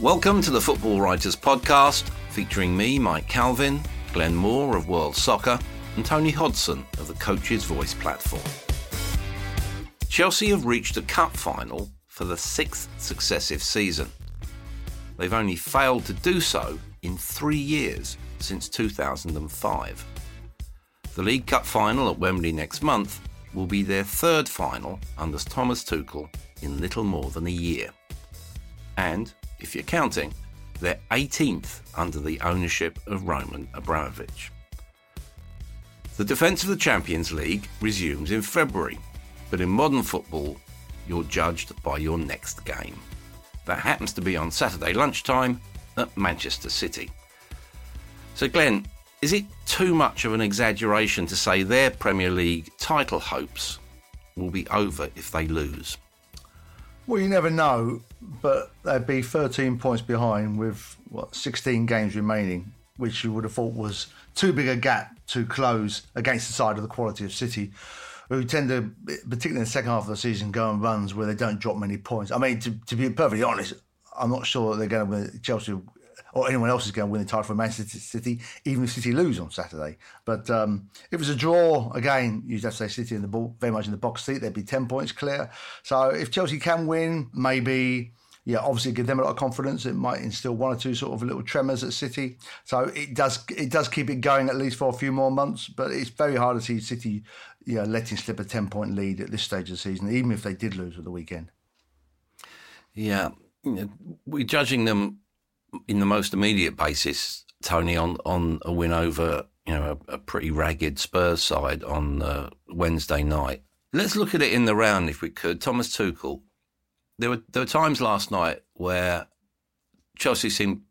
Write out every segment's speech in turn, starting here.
Welcome to the Football Writers Podcast, featuring me, Mike Calvin, Glenn Moore of World Soccer, and Tony Hodson of the Coach's Voice platform. Chelsea have reached a cup final for the sixth successive season. They've only failed to do so in three years since 2005. The League Cup final at Wembley next month will be their third final under Thomas Tuchel in little more than a year. And if you're counting, they're 18th under the ownership of Roman Abramovich. The defence of the Champions League resumes in February, but in modern football, you're judged by your next game. That happens to be on Saturday lunchtime at Manchester City. So, Glenn, is it too much of an exaggeration to say their Premier League title hopes will be over if they lose? Well, you never know, but they'd be 13 points behind with what 16 games remaining, which you would have thought was too big a gap to close against the side of the quality of City, who tend to, particularly in the second half of the season, go on runs where they don't drop many points. I mean, to, to be perfectly honest, I'm not sure they're going to win. Chelsea or anyone else is going to win the title for Manchester City, even if City lose on Saturday. But um, if it was a draw, again, you'd have to say City in the ball, very much in the box seat. They'd be 10 points clear. So if Chelsea can win, maybe yeah, obviously give them a lot of confidence. It might instill one or two sort of little tremors at City. So it does it does keep it going at least for a few more months. But it's very hard to see City, know, letting slip a ten point lead at this stage of the season, even if they did lose at the weekend. Yeah, we're judging them in the most immediate basis, Tony, on on a win over you know a, a pretty ragged Spurs side on uh, Wednesday night. Let's look at it in the round if we could. Thomas Tuchel. There were there were times last night where Chelsea seemed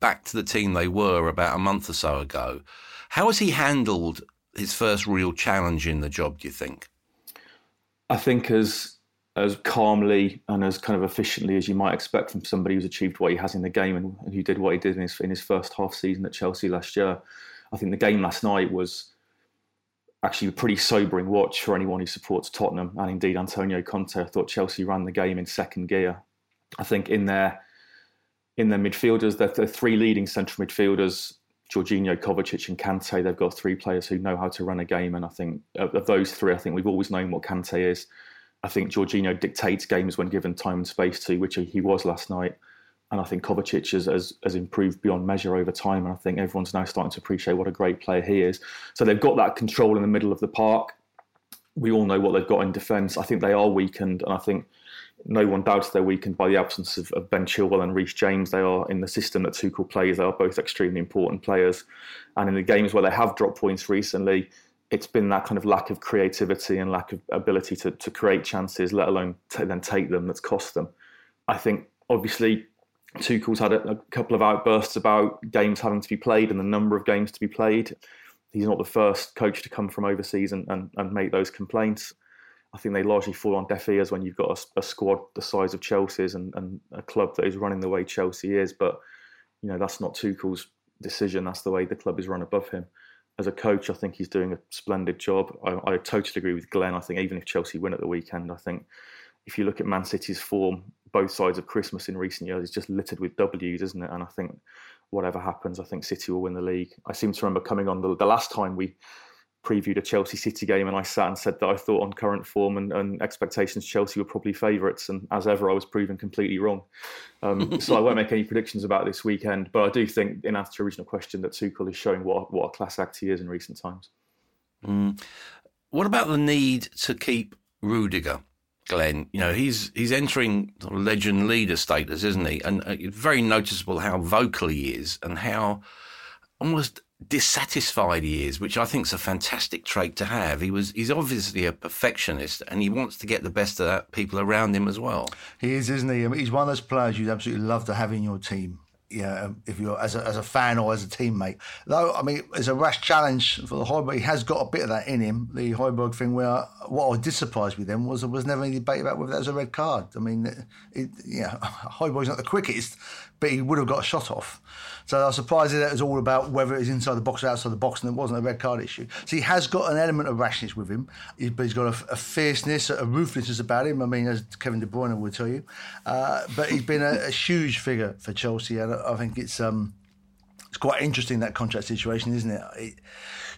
back to the team they were about a month or so ago. How has he handled his first real challenge in the job? Do you think? I think as as calmly and as kind of efficiently as you might expect from somebody who's achieved what he has in the game and, and who did what he did in his, in his first half season at Chelsea last year. I think the game last night was actually a pretty sobering watch for anyone who supports Tottenham and indeed Antonio Conte. I thought Chelsea ran the game in second gear. I think in their in their midfielders, they're, three leading central midfielders, Jorginho, Kovacic, and Kante. They've got three players who know how to run a game, and I think of, of those three, I think we've always known what Kante is. I think Jorginho dictates games when given time and space to, which he was last night. And I think Kovacic has, has, has, improved beyond measure over time. And I think everyone's now starting to appreciate what a great player he is. So they've got that control in the middle of the park. We all know what they've got in defence. I think they are weakened. And I think no one doubts they're weakened by the absence of, of Ben Chilwell and Reece James. They are in the system that Tuchel plays. They are both extremely important players. And in the games where they have dropped points recently, it's been that kind of lack of creativity and lack of ability to, to create chances, let alone to then take them, that's cost them. I think obviously Tuchel's had a, a, couple of outbursts about games having to be played and the number of games to be played. He's not the first coach to come from overseas and, and, and make those complaints. I think they largely fall on deaf ears when you've got a, a squad the size of Chelsea's and, and a club that is running the way Chelsea is. But you know that's not Tuchel's decision. That's the way the club is run above him as a coach, I think he's doing a splendid job. I, I, totally agree with Glenn. I think even if Chelsea win at the weekend, I think if you look at Man City's form, both sides of Christmas in recent years, it's just littered with W's, isn't it? And I think whatever happens, I think City will win the league. I seem to remember coming on the, the last time we previewed a Chelsea City game, and I sat and said that I thought on current form and, and expectations, Chelsea were probably favourites, and as ever, I was proven completely wrong. Um, so I won't make any predictions about this weekend, but I do think, in answer to your original question, that Tuchel is showing what what a class act he is in recent times. Mm. What about the need to keep Rudiger? Glenn, you know, he's he's entering legend leader status, isn't he? And uh, it's very noticeable how vocal he is and how almost dissatisfied he is, which I think is a fantastic trait to have. He was he's obviously a perfectionist and he wants to get the best of that people around him as well. He is, isn't he? He's one of those players you'd absolutely love to have in your team yeah, um, if you're as a, as a fan or as a teammate. Though, I mean, it's a rash challenge for the Højbjerg. He has got a bit of that in him, the Højbjerg thing, where what I did surprise with him was there was never any debate about whether that was a red card. I mean, it, yeah, Højbjerg's not the quickest, but he would have got a shot off. So I was surprised that it was all about whether it was inside the box or outside the box, and it wasn't a red card issue. So he has got an element of rashness with him, but he's got a, a fierceness, a ruthlessness about him. I mean, as Kevin De Bruyne will tell you. Uh, but he's been a, a, huge figure for Chelsea, and I think it's um, it's quite interesting that contract situation, isn't it? it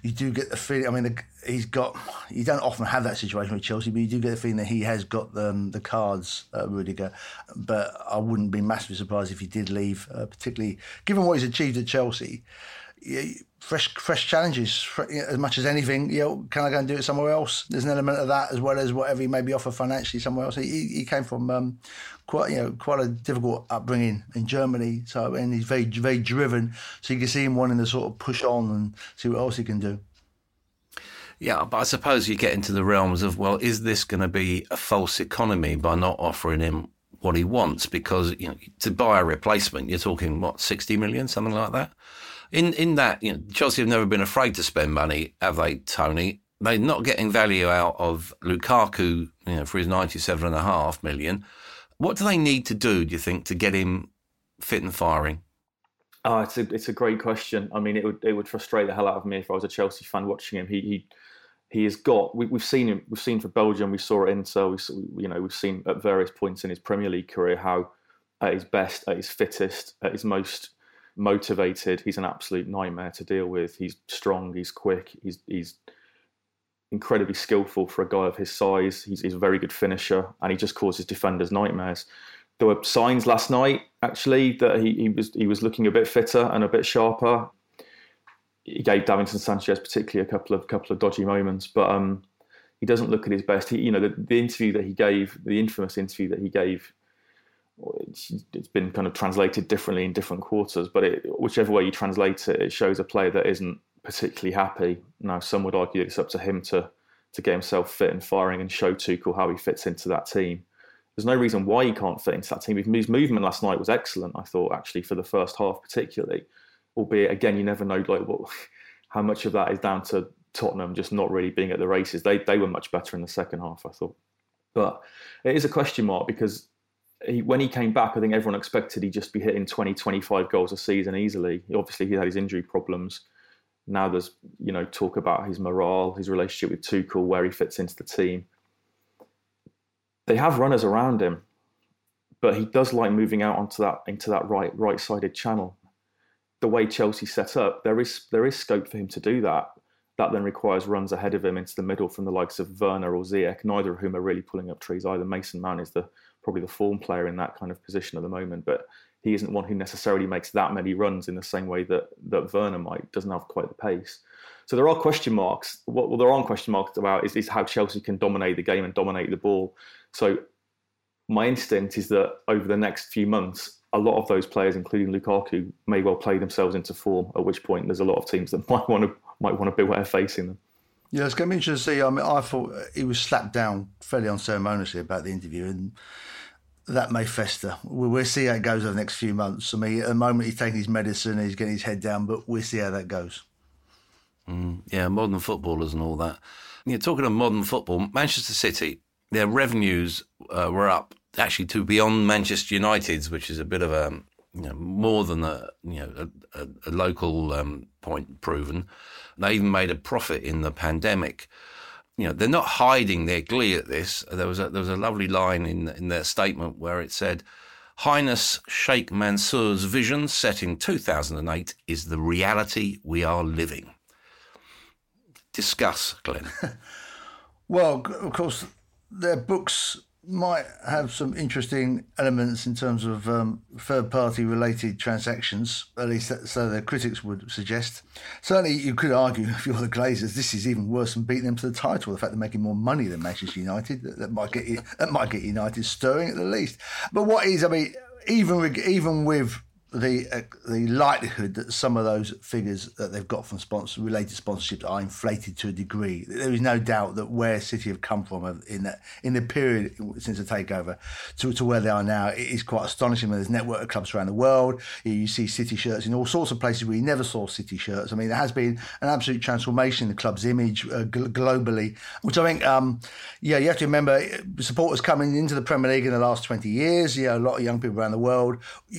you do get the feeling. I mean, he's got. You don't often have that situation with Chelsea, but you do get the feeling that he has got the, um, the cards, uh, Rudiger. But I wouldn't be massively surprised if he did leave, uh, particularly given what he's achieved at Chelsea. Yeah, fresh, fresh challenges as much as anything. You know, can I go and do it somewhere else? There's an element of that as well as whatever he may be offered financially somewhere else. He, he came from um, quite you know quite a difficult upbringing in Germany. So and he's very very driven. So you can see him wanting to sort of push on and see what else he can do. Yeah, but I suppose you get into the realms of well, is this going to be a false economy by not offering him what he wants? Because you know, to buy a replacement, you're talking what sixty million, something like that. In in that, you know, Chelsea have never been afraid to spend money, have they, Tony? They're not getting value out of Lukaku, you know, for his ninety-seven and a half million. What do they need to do, do you think, to get him fit and firing? Oh, it's a it's a great question. I mean, it would it would frustrate the hell out of me if I was a Chelsea fan watching him. He he he has got. We, have seen him. We've seen for Belgium. We saw it in. So we you know we've seen at various points in his Premier League career how at his best, at his fittest, at his most motivated, he's an absolute nightmare to deal with. He's strong. He's quick. He's he's incredibly skillful for a guy of his size. He's, he's a very good finisher, and he just causes defenders nightmares. There were signs last night, actually, that he, he was he was looking a bit fitter and a bit sharper. He gave Davinson Sanchez particularly a couple of couple of dodgy moments, but um, he doesn't look at his best. He, you know, the, the interview that he gave, the infamous interview that he gave it's been kind of translated differently in different quarters, but it, whichever way you translate it, it shows a player that isn't particularly happy. Now, some would argue it's up to him to to get himself fit and firing and show Tuchel how he fits into that team. There's no reason why he can't fit into that team. His movement last night was excellent. I thought actually for the first half, particularly, albeit again you never know like what how much of that is down to Tottenham just not really being at the races. They they were much better in the second half, I thought. But it is a question mark because he, when he came back, I think everyone expected he'd just be hitting 20, 25 goals a season easily. Obviously, he had his injury problems. Now there's, you know, talk about his morale, his relationship with Tuchel, where he fits into the team. They have runners around him, but he does like moving out onto that into that right right-sided channel. The way Chelsea set up, there is there is scope for him to do that. That then requires runs ahead of him into the middle from the likes of Werner or Ziyech, neither of whom are really pulling up trees either. Mason Mount is the probably the form player in that kind of position at the moment, but he isn't one who necessarily makes that many runs in the same way that that Werner might. Doesn't have quite the pace. So there are question marks. What well, there aren't question marks about is, is how Chelsea can dominate the game and dominate the ball. So my instinct is that over the next few months, a lot of those players, including Lukaku, may well play themselves into form. At which point, there's a lot of teams that might want to might want to beware facing them. Yeah, it's going to be interesting to see. I mean, I thought he was slapped down fairly unceremoniously about the interview, and that may fester. We'll see how it goes over the next few months. I mean, at the moment, he's taking his medicine, he's getting his head down, but we'll see how that goes. Mm, yeah, modern footballers and all that. Yeah, talking of modern football, Manchester City, their revenues uh, were up actually to beyond Manchester United's, which is a bit of a you know, more than a you know a, a, a local um, point proven. They even made a profit in the pandemic you know, they're not hiding their glee at this. There was a, there was a lovely line in in their statement where it said, "Highness Sheikh Mansour's vision, set in 2008, is the reality we are living." Discuss, Glenn. well, of course, their books might have some interesting elements in terms of um, third party related transactions, at least so the critics would suggest. Certainly, you could argue, if you're the Glazers, this is even worse than beating them to the title. The fact they're making more money than Manchester United, that, that might get that might get United stirring at the least. But what is, I mean, even even with the uh, the likelihood that some of those figures that they've got from sponsor related sponsorships are inflated to a degree. There is no doubt that where City have come from in that in the period since the takeover to, to where they are now, it is quite astonishing. There's network of clubs around the world. You see City shirts in all sorts of places where you never saw City shirts. I mean, there has been an absolute transformation in the club's image uh, g- globally, which I think, um, yeah, you have to remember supporters coming into the Premier League in the last 20 years. You know, a lot of young people around the world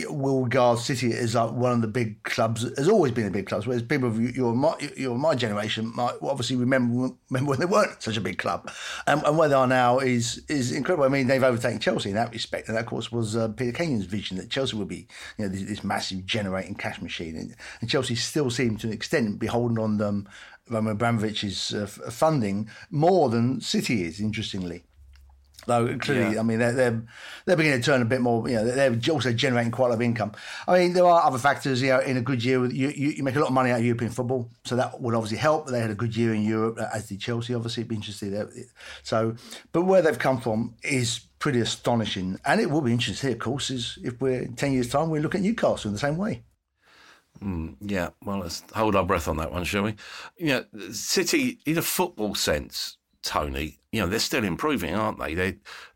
will regard City is like one of the big clubs. Has always been the big clubs. Whereas people of your my your my generation might obviously remember remember when they weren't such a big club, and, and where they are now is is incredible. I mean, they've overtaken Chelsea in that respect, and that of course was uh, Peter Kenyon's vision that Chelsea would be you know this, this massive generating cash machine, and, and, Chelsea still seem to an extent beholden on them. Roman Abramovich's uh, funding more than City is, interestingly. Though clearly, yeah. I mean, they're, they're they're beginning to turn a bit more. You know, they're also generating quite a lot of income. I mean, there are other factors. You know, in a good year, you, you, you make a lot of money out of European football, so that would obviously help. They had a good year in Europe, as did Chelsea. Obviously, it'd be interesting. There. So, but where they've come from is pretty astonishing, and it will be interesting. to see, Of course, is if we're in ten years' time, we look at Newcastle in the same way. Mm, yeah, well, let's hold our breath on that one, shall we? Yeah, City, in a football sense, Tony, you know, they're still improving, aren't they? They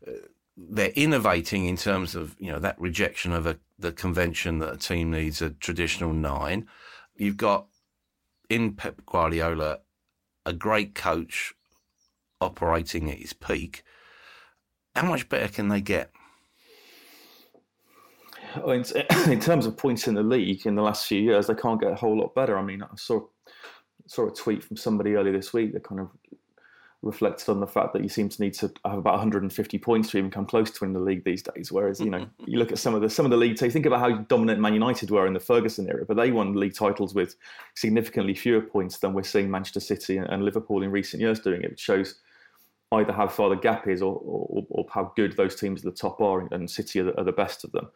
uh, they're innovating in terms of you know that rejection of a, the convention that a team needs a traditional nine. You've got in Pep Guardiola a great coach operating at his peak. How much better can they get? In terms of points in the league in the last few years, they can't get a whole lot better. I mean, I saw saw a tweet from somebody earlier this week that kind of reflected on the fact that you seem to need to have about 150 points to even come close to winning the league these days. Whereas you know you look at some of the some of the league. So you think about how dominant Man United were in the Ferguson era, but they won league titles with significantly fewer points than we're seeing Manchester City and, and Liverpool in recent years doing it. Which shows either how far the gap is or, or, or how good those teams at the top are, and City are the, are the best of them.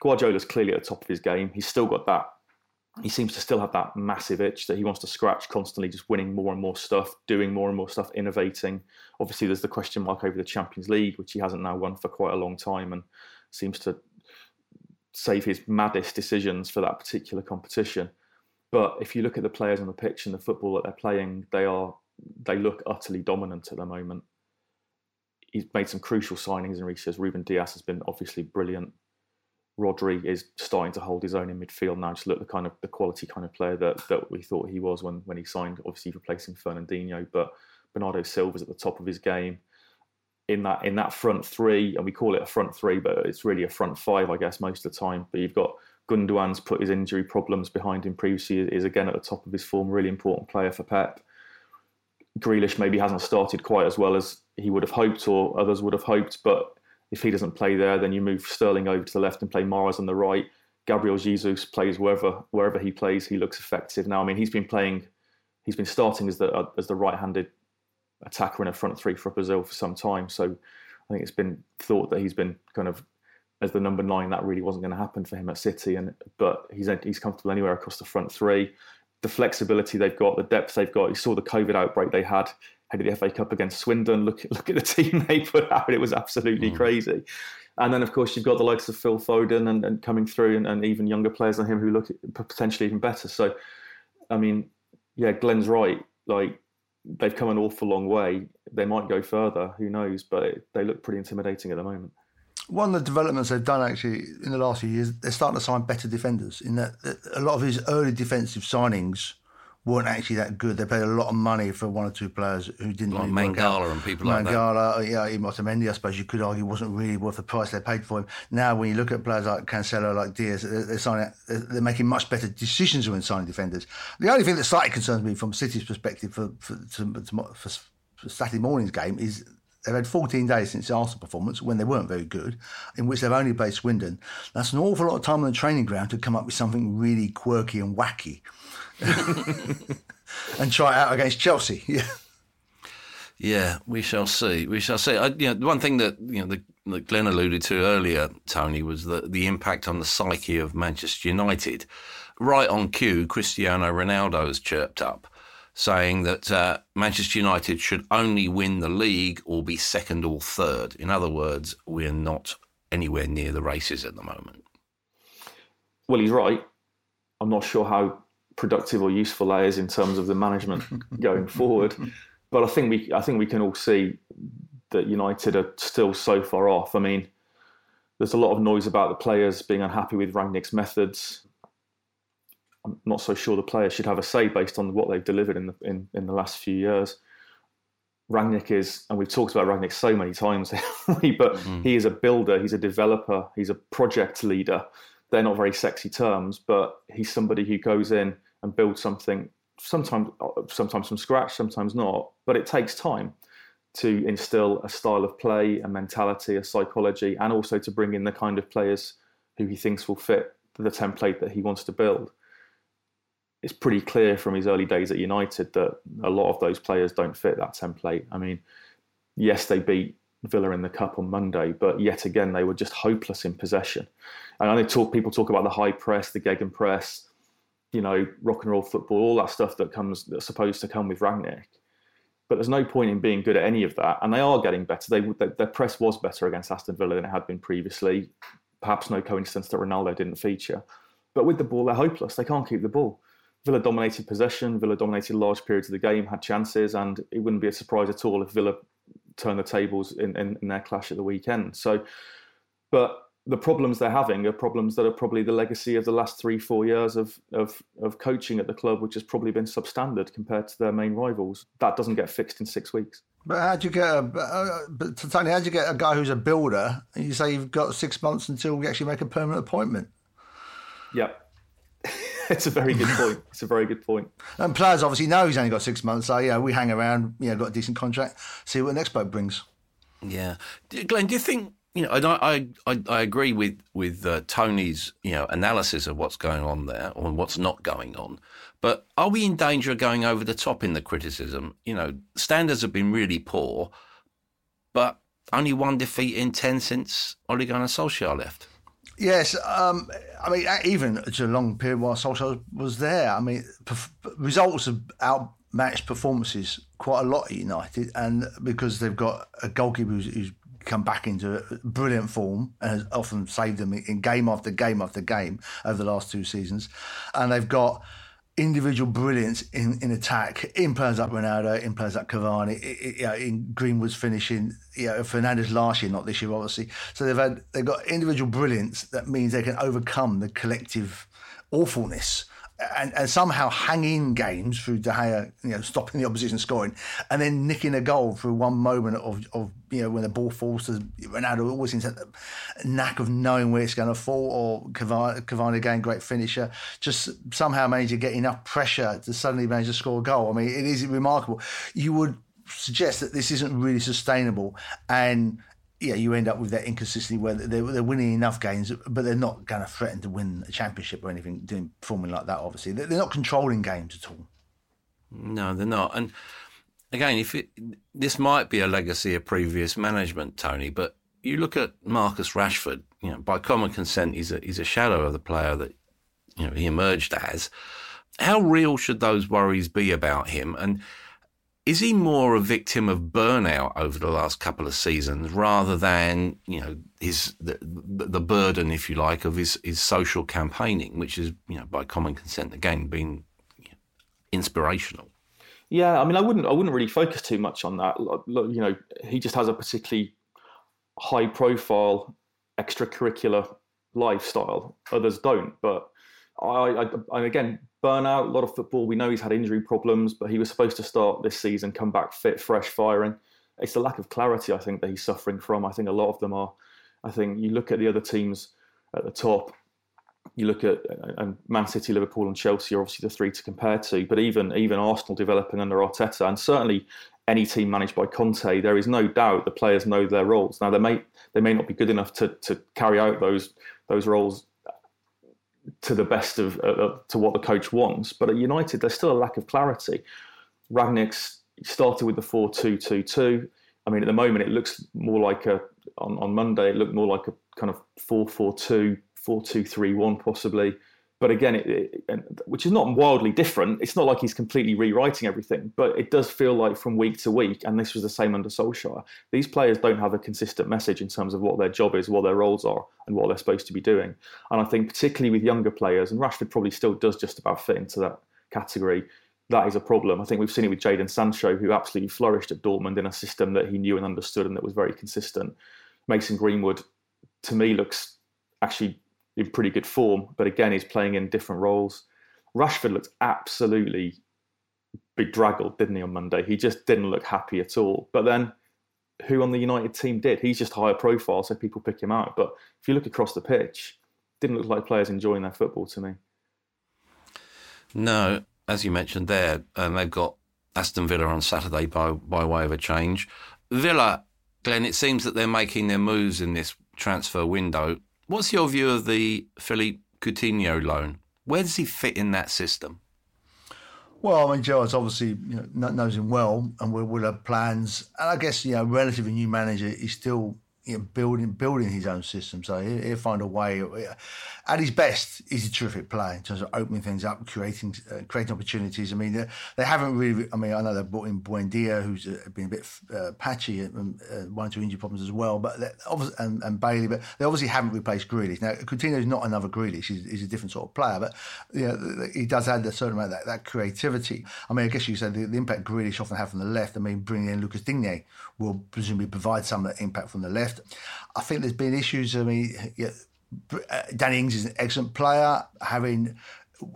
Guardiola's clearly at the top of his game. He's still got that he seems to still have that massive itch that he wants to scratch constantly, just winning more and more stuff, doing more and more stuff, innovating. Obviously, there's the question mark over the Champions League, which he hasn't now won for quite a long time and seems to save his maddest decisions for that particular competition. But if you look at the players on the pitch and the football that they're playing, they are they look utterly dominant at the moment. He's made some crucial signings in recent years. Ruben Dias has been obviously brilliant. Rodri is starting to hold his own in midfield now. Just look the kind of the quality kind of player that that we thought he was when when he signed, obviously replacing Fernandinho. But Bernardo Silva's at the top of his game in that in that front three, and we call it a front three, but it's really a front five, I guess, most of the time. But you've got Gundogan's put his injury problems behind him previously, is again at the top of his form, really important player for Pep. Grealish maybe hasn't started quite as well as he would have hoped or others would have hoped, but if he doesn't play there, then you move Sterling over to the left and play Mahrez on the right. Gabriel Jesus plays wherever wherever he plays, he looks effective now. I mean, he's been playing, he's been starting as the as the right-handed attacker in a front three for Brazil for some time. So I think it's been thought that he's been kind of as the number nine. That really wasn't going to happen for him at City, and but he's he's comfortable anywhere across the front three. The flexibility they've got, the depth they've got. You saw the COVID outbreak they had headed the FA Cup against Swindon. Look, look at the team they put out. It was absolutely mm. crazy. And then, of course, you've got the likes of Phil Foden and, and coming through, and, and, even younger players than him who look potentially even better. So, I mean, yeah, Glenn's right. Like, they've come an awful long way. They might go further. Who knows? But it, they look pretty intimidating at the moment. One of the developments they've done actually in the last few years, they're starting to sign better defenders. In that, a lot of his early defensive signings weren't actually that good. They paid a lot of money for one or two players who didn't like really Mangala and people Mangala, like that. Mangala, yeah, even Otamendi, I suppose you could argue wasn't really worth the price they paid for him. Now, when you look at players like Cancelo, like Dias, they're, they're signing, they're making much better decisions when signing defenders. The only thing that slightly concerns me from City's perspective for for, for, for Saturday morning's game is They've had 14 days since the Arsenal performance when they weren't very good, in which they've only played Swindon. That's an awful lot of time on the training ground to come up with something really quirky and wacky. and try it out against Chelsea. Yeah. Yeah, we shall see. We shall see. I, you know, one thing that you know the, that Glenn alluded to earlier, Tony, was the the impact on the psyche of Manchester United. Right on cue, Cristiano Ronaldo has chirped up, saying that uh, Manchester United should only win the league or be second or third. In other words, we're not anywhere near the races at the moment. Well, he's right. I'm not sure how productive or useful that is in terms of the management going forward. But I think we I think we can all see that United are still so far off. I mean, there's a lot of noise about the players being unhappy with Rangnick's methods. I'm not so sure the players should have a say based on what they've delivered in the in, in the last few years. Rangnick is, and we've talked about Rangnick so many times, but mm. he is a builder, he's a developer, he's a project leader. They're not very sexy terms, but he's somebody who goes in and builds something sometimes sometimes from scratch, sometimes not. But it takes time to instill a style of play, a mentality, a psychology, and also to bring in the kind of players who he thinks will fit the template that he wants to build. It's pretty clear from his early days at United that a lot of those players don't fit that template. I mean, yes, they beat Villa in the cup on Monday, but yet again they were just hopeless in possession. And I know talk, people talk about the high press, the Gegen press, you know, rock and roll football, all that stuff that comes that's supposed to come with Rangnick. But there's no point in being good at any of that, and they are getting better. They, they their press was better against Aston Villa than it had been previously. Perhaps no coincidence that Ronaldo didn't feature. But with the ball, they're hopeless. They can't keep the ball. Villa dominated possession. Villa dominated large periods of the game, had chances, and it wouldn't be a surprise at all if Villa turned the tables in, in, in their clash at the weekend. So, but the problems they're having are problems that are probably the legacy of the last three, four years of, of, of coaching at the club, which has probably been substandard compared to their main rivals. That doesn't get fixed in six weeks. But how do you get a, uh, but Tony, how do you get a guy who's a builder and you say you've got six months until we actually make a permanent appointment? Yeah. it's a very good point. It's a very good point. And players obviously know he's only got six months, so yeah, we hang around, you know, got a decent contract, see what the next bloke brings. Yeah, Glenn, do you think you know, I I I agree with with uh, Tony's you know analysis of what's going on there or what's not going on. But are we in danger of going over the top in the criticism? You know, standards have been really poor, but only one defeat in ten since Ole Gunnar Solskjaer left. Yes, um, I mean even a long period while Solskjaer was there. I mean, perf- results have outmatched performances quite a lot at United, and because they've got a goalkeeper who's, who's come back into brilliant form and has often saved them in game after game after game over the last two seasons. And they've got individual brilliance in, in attack in players like Ronaldo, in players like Cavani, you know, in Greenwood's finishing, you know, Fernandes last year, not this year, obviously. So they've had they've got individual brilliance that means they can overcome the collective awfulness and, and somehow hang in games through De Gea, you know, stopping the opposition scoring, and then nicking a goal through one moment of, of you know when the ball falls to Ronaldo. Always seems a knack of knowing where it's going to fall, or Cavani, Cavani again, great finisher, just somehow managed to get enough pressure to suddenly manage to score a goal. I mean, it is remarkable. You would suggest that this isn't really sustainable, and yeah, you end up with that inconsistency where they're, they're winning enough games, but they're not going to threaten to win a championship or anything, doing performing like that. Obviously, they're not controlling games at all. No, they're not. And again, if it, this might be a legacy of previous management, Tony, but you look at Marcus Rashford. You know, by common consent, he's a he's a shadow of the player that you know he emerged as. How real should those worries be about him? And is he more a victim of burnout over the last couple of seasons rather than you know his the, the burden, if you like, of his, his social campaigning, which is you know by common consent again been you know, inspirational? Yeah, I mean, I wouldn't I wouldn't really focus too much on that. You know, he just has a particularly high profile extracurricular lifestyle. Others don't, but I, I, I again burnout, a lot of football. We know he's had injury problems, but he was supposed to start this season, come back fit, fresh, firing. It's the lack of clarity, I think, that he's suffering from. I think a lot of them are. I think you look at the other teams at the top, you look at uh, and Man City, Liverpool, and Chelsea are obviously the three to compare to. But even even Arsenal developing under Arteta, and certainly any team managed by Conte, there is no doubt the players know their roles. Now they may they may not be good enough to to carry out those those roles to the best of uh, to what the coach wants. But at United, there's still a lack of clarity. Rangnick's started with the four two two two. I mean, at the moment, it looks more like a on, on Monday. It looked more like a kind of four four two, four two three one, possibly. But again, it, it, which is not wildly different. It's not like he's completely rewriting everything, but it does feel like from week to week, and this was the same under Solskjaer. These players don't have a consistent message in terms of what their job is, what their roles are, and what they're supposed to be doing. And I think particularly with younger players, and Rashford probably still does just about fit into that category. That is a problem. I think we've seen it with Jadon Sancho, who absolutely flourished at Dortmund in a system that he knew and understood and that was very consistent. Mason Greenwood, to me, looks actually in pretty good form, but again, he's playing in different roles. Rashford looked absolutely bedraggled, didn't he, on Monday? He just didn't look happy at all. But then, who on the United team did? He's just higher profile, so people pick him out. But if you look across the pitch, didn't look like players enjoying their football to me. No, as you mentioned there, um, they've got Aston Villa on Saturday by by way of a change. Villa, Glenn, it seems that they're making their moves in this transfer window What's your view of the Philippe Coutinho loan? Where does he fit in that system? Well, I mean, Gerrard's obviously you know, knows him well, and will, will have plans. And I guess you know, relatively new manager, he's still you know, building building his own system. So he'll, he'll, find a way. At his best, he's a terrific player in terms of opening things up, creating uh, creating opportunities. I mean, they, they, haven't really. I mean, I know they've brought in Buendia, who's uh, been a bit uh, patchy, and uh, one or two injury problems as well. But obviously, and, and, Bailey, but they obviously haven't replaced Grealish. Now, Coutinho's not another Grealish; he's, he's, a different sort of player. But you know, he does add a certain amount of that, that creativity. I mean, I guess you said the, the impact Grealish often have from the left. I mean, bringing in Lucas Digne will presumably provide some of that impact from the left. I think there's been issues. I mean, yeah, Danny Ings is an excellent player. Having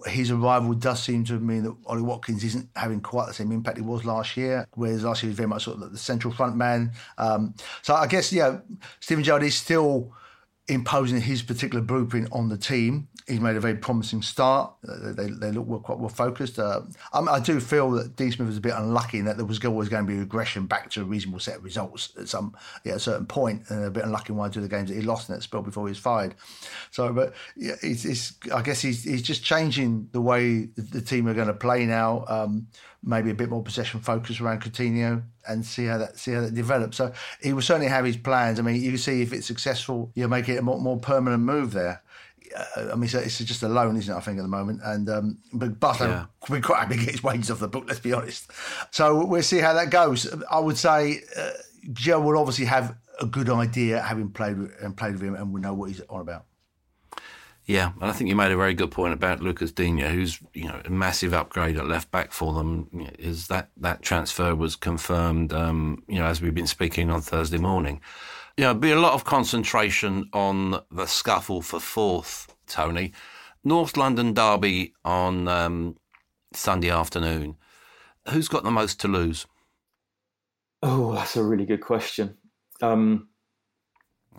his arrival does seem to mean that Ollie Watkins isn't having quite the same impact he was last year, whereas last year he was very much sort of the central front man. Um, so I guess, yeah, Steven Gerrard is still imposing his particular blueprint on the team. He's made a very promising start. Uh, they, they look quite well focused. Uh, I, do feel that Dean Smith was a bit unlucky in that there was always going to be regression back to a reasonable set of results at some yeah, a certain point, and a bit unlucky in one or two of the games that he lost in that spell before he was fired. So, but yeah, it's, it's I guess he's, he's just changing the way the team are going to play now. Um, maybe a bit more possession focus around Coutinho and see how that see how that develops. So he will certainly have his plans. I mean, you see if it's successful, you'll make it a more, more permanent move there. Uh, I mean, it's, it's just a loan, isn't it? I think at the moment, and um, but Barcelona yeah. will be quite happy to get his wages off the book. Let's be honest. So we'll see how that goes. I would say uh, Joe will obviously have a good idea, having played with, and played with him, and will know what he's on about. Yeah, and I think you made a very good point about Lucas Digne, who's you know a massive upgrade at left back for them. Is that that transfer was confirmed? Um, you know, as we've been speaking on Thursday morning. You know, be a lot of concentration on the scuffle for fourth, Tony. North London derby on um, Sunday afternoon. Who's got the most to lose? Oh, that's a really good question. Um,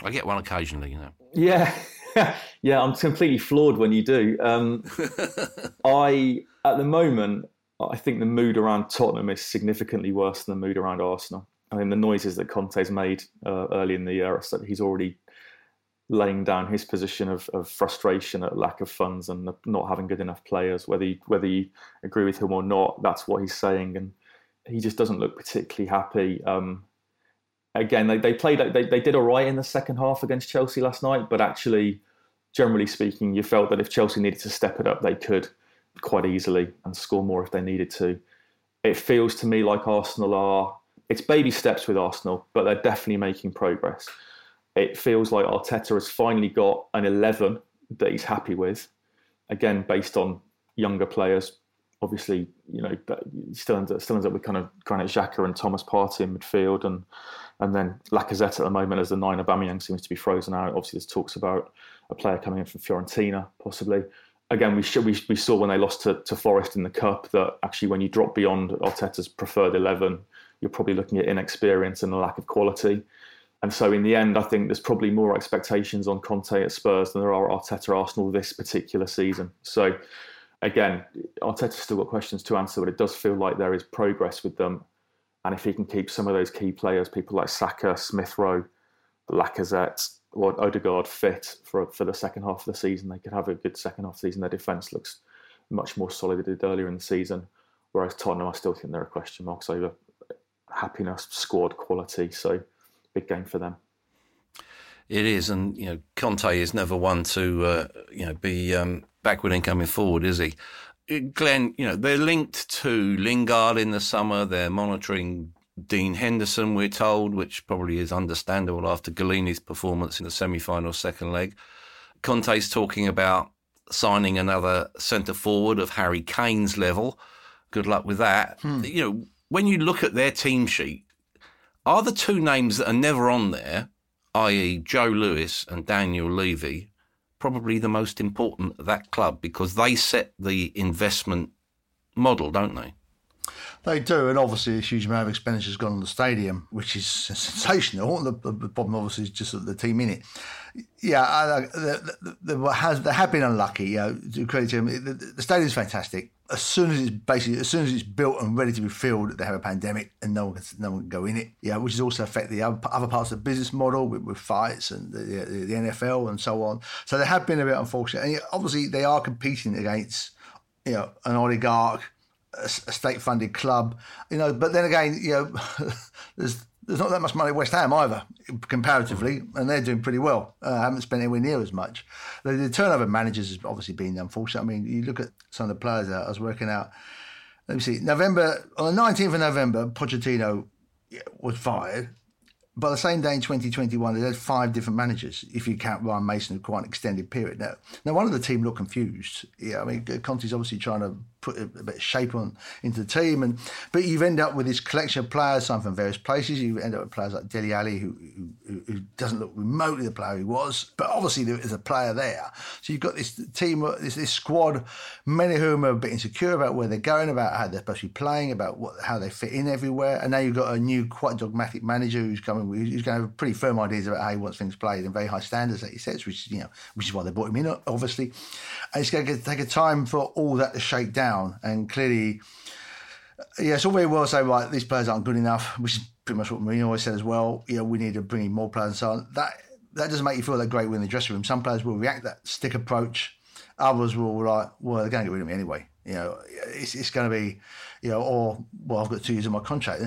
I get one occasionally, you know. Yeah. yeah, I'm completely floored when you do. Um, I, at the moment, I think the mood around Tottenham is significantly worse than the mood around Arsenal. I mean, the noises that Conte's made uh, early in the year that he's already laying down his position of, of, frustration at lack of funds and not having good enough players. Whether you, whether you agree with him or not, that's what he's saying, and he just doesn't look particularly happy. Um, again, they, they played they, they did all right in the second half against Chelsea last night, but actually, generally speaking, you felt that if Chelsea needed to step it up, they could quite easily and score more if they needed to. It feels to me like Arsenal are it's baby steps with Arsenal, but they're definitely making progress. It feels like Arteta has finally got an eleven that he's happy with, again based on younger players. Obviously, you know, still ends up, still ends up with kind of Granit Xhaka and Thomas Partey in midfield and and then Lacazette at the moment as the nine, Aubameyang seems to be frozen out. Obviously, there's talks about a player coming in from Fiorentina, possibly. Again, we, should, we, we saw when they lost to, to Forest in the Cup that actually when you drop beyond Arteta's preferred 11, you're probably looking at inexperience and a lack of quality. And so in the end, I think there's probably more expectations on Conte at Spurs than there are Arteta Arsenal this particular season. So again, Arteta's still got questions to answer, but it does feel like there is progress with them. And if he can keep some of those key players, people like Saka, Smith Rowe, Lacazette, or Odegaard fit for for the second half of the season, they could have a good second half the season. Their defence looks much more solid than it did earlier in the season. Whereas Tottenham, I still think they're a question marks over happiness, squad quality. So big game for them. It is, and you know Conte is never one to uh, you know be um, backward in coming forward, is he? Glenn, you know they're linked to Lingard in the summer. They're monitoring Dean Henderson, we're told, which probably is understandable after Gollini's performance in the semi-final second leg. Conte's talking about signing another centre forward of Harry Kane's level. Good luck with that. Hmm. You know, when you look at their team sheet, are the two names that are never on there i.e., Joe Lewis and Daniel Levy, probably the most important at that club because they set the investment model, don't they? They do, and obviously a huge amount of expenditure has gone on the stadium, which is sensational. The, the problem, obviously, is just the team in it. Yeah, there has there have been unlucky. You know, to credit to them, the, the stadium's fantastic as soon as it's basically as soon as it's built and ready to be filled, they have a pandemic and no one can no one can go in it. Yeah, which has also affected the other, other parts of the business model with, with fights and the, the, the, NFL and so on. So they have been a bit unfortunate, and obviously they are competing against you know an oligarch, a, a state funded club. You know, but then again, you know, there's there's not that much money at West Ham either, comparatively, and they're doing pretty well. Uh, haven't spent anywhere near as much. The, the, turnover of managers has obviously been unfortunate. I mean, you look at some of the players. I was working out. Let me see. November on the 19th of November, Pochettino was fired by the same day in 2021, they had five different managers, if you count Ryan Mason, quite an extended period. Now, now one of the team looked confused. Yeah, I mean, Conte's obviously trying to put a, bit of shape on into the team, and but you've end up with this collection of players, some from various places. You end up with players like Dele Alli, who, who, who doesn't look remotely the player he was, but obviously there is a player there. So you've got this team, this, this squad, many of whom are a bit insecure about where they're going, about how they're supposed to be playing, about what, how they fit in everywhere, and now you've got a new, quite dogmatic manager who's coming who's going to have pretty firm ideas about how he wants things played and very high standards that he sets, which you know, which is why they brought him in, obviously. And it's going to take a time for all that to shake down. And clearly, yeah, it's all very well saying right, these players aren't good enough, which is pretty much what Mourinho always said as well. You know, we need to bring in more players and so on. That that doesn't make you feel that great in the dressing room. Some players will react that stick approach. Others will like, well, they're going to get rid of me anyway. You know, it's, it's going to be, you know, or well, I've got two years of my contract.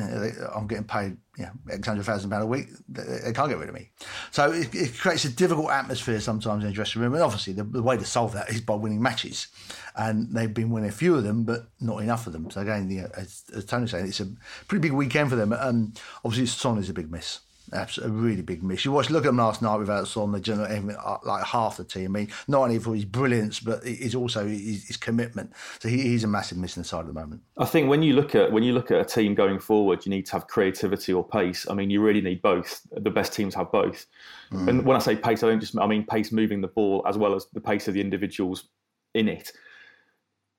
I'm getting paid, you know, X hundred thousand pound a week. They can't get rid of me. So it, it, creates a difficult atmosphere sometimes in the dressing room. And obviously, the, the, way to solve that is by winning matches. And they've been winning a few of them, but not enough of them. So again, you know, as, as Tony's saying, it's a pretty big weekend for them. And obviously, Son is a big miss a really big miss. You watch, look at him last night without Son, the general, uh, like half the team. I mean, not only for his brilliance, but it's also his, his commitment. So he, he's a massive miss inside at the moment. I think when you look at when you look at a team going forward, you need to have creativity or pace. I mean, you really need both. The best teams have both. Mm. And when I say pace, I don't just I mean pace moving the ball as well as the pace of the individuals in it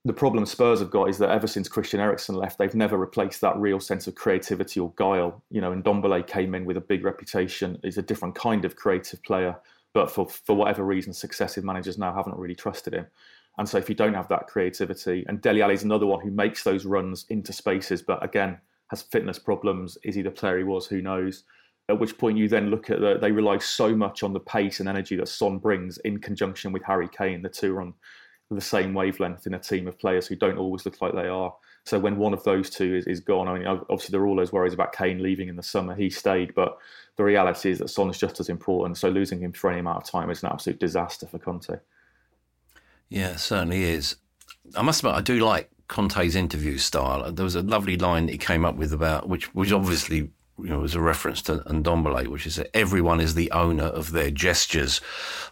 the problem Spurs have got is that ever since Christian Eriksen left, they've never replaced that real sense of creativity or guile. You know, and Ndombele came in with a big reputation. He's a different kind of creative player, but for for whatever reason, successive managers now haven't really trusted him. And so, if you don't have that creativity, and Dele Alli is another one who makes those runs into spaces, but again has fitness problems. Is he the player he was? Who knows? At which point you then look at that they rely so much on the pace and energy that Son brings in conjunction with Harry Kane. The two on the same wavelength in a team of players who don't always look like they are. So when one of those two is, is gone, I mean, obviously there are all those worries about Kane leaving in the summer. He stayed, but the reality is that Son is just as important. So losing him for any amount of time is an absolute disaster for Conte. Yeah, certainly is. I must admit, I do like Conte's interview style. There was a lovely line he came up with about which, which obviously you know, a reference to Ndombele, which is that everyone is the owner of their gestures.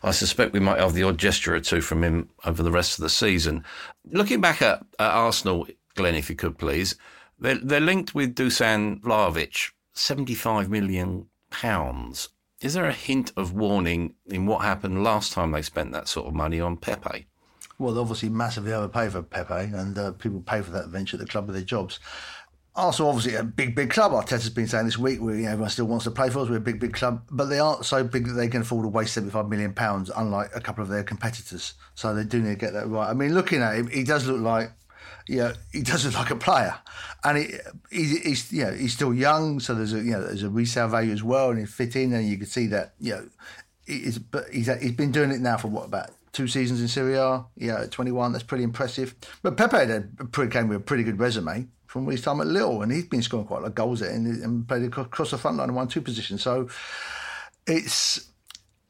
I suspect we might have the odd gesture or two from him over the rest of the season. Looking back at, at Arsenal, Glenn, if you could please, they're, they're linked with Dusan Vlahovic, 75 million pounds. Is there a hint of warning in what happened last time they spent that sort of money on Pepe? Well, obviously massively overpay for Pepe, and uh, people pay for that venture at the club with their jobs. Arsenal obviously a big, big club. Arteta's been saying this week, we, you know, everyone still wants to play for us. We're a big, big club, but they aren't so big that they can afford to waste seventy-five million pounds, unlike a couple of their competitors. So they do need to get that right. I mean, looking at him, he does look like, yeah, he does look like a player, and he, he, he's, you know, he's still young, so there's a, you know, there's a resale value as well, and he fit in, and you can see that, you know, he's but he's he's been doing it now for what about two seasons in Serie A? Yeah, at 21, that's pretty impressive. But Pepe had a pretty, came with a pretty good resume from his time at Lille, and he's been scoring quite a lot of goals there and, and played across the front line in one two position. So it's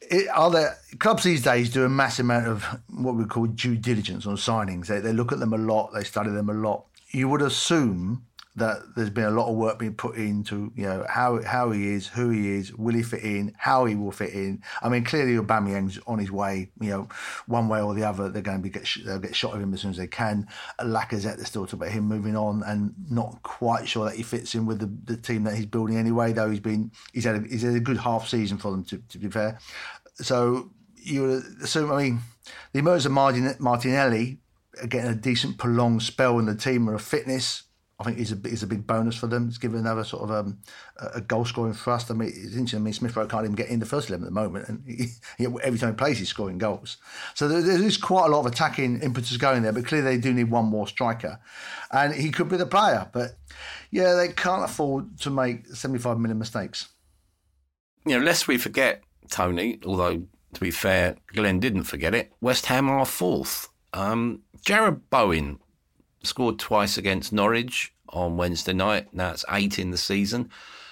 it, are there clubs these days do a massive amount of what we call due diligence on signings? They, they look at them a lot, they study them a lot. You would assume that there's been a lot of work being put into you know how how he is, who he is, will he fit in, how he will fit in. I mean, clearly Aubameyang's on his way. You know, one way or the other, they're going to be get they'll get shot of him as soon as they can. Lacazette, they're still talking about him moving on, and not quite sure that he fits in with the, the team that he's building anyway. Though he's been he's had a, he's had a good half season for them to, to be fair. So you assume, I mean, the emergence of Martin, Martinelli getting a decent prolonged spell in the team or a fitness I think is a is a big bonus for them. It's given another sort of um, a goal scoring thrust. I mean, it's interesting. I mean, Smith Rowe can't even get in the first eleven at the moment, and he, he, every time he plays, he's scoring goals. So there, there is quite a lot of attacking impetus going there. But clearly, they do need one more striker, and he could be the player. But yeah, they can't afford to make seventy five million mistakes. You know, lest we forget Tony. Although to be fair, Glenn didn't forget it. West Ham are fourth. Um, Jarrod Bowen scored twice against Norwich on Wednesday night. Now it's eight in the season.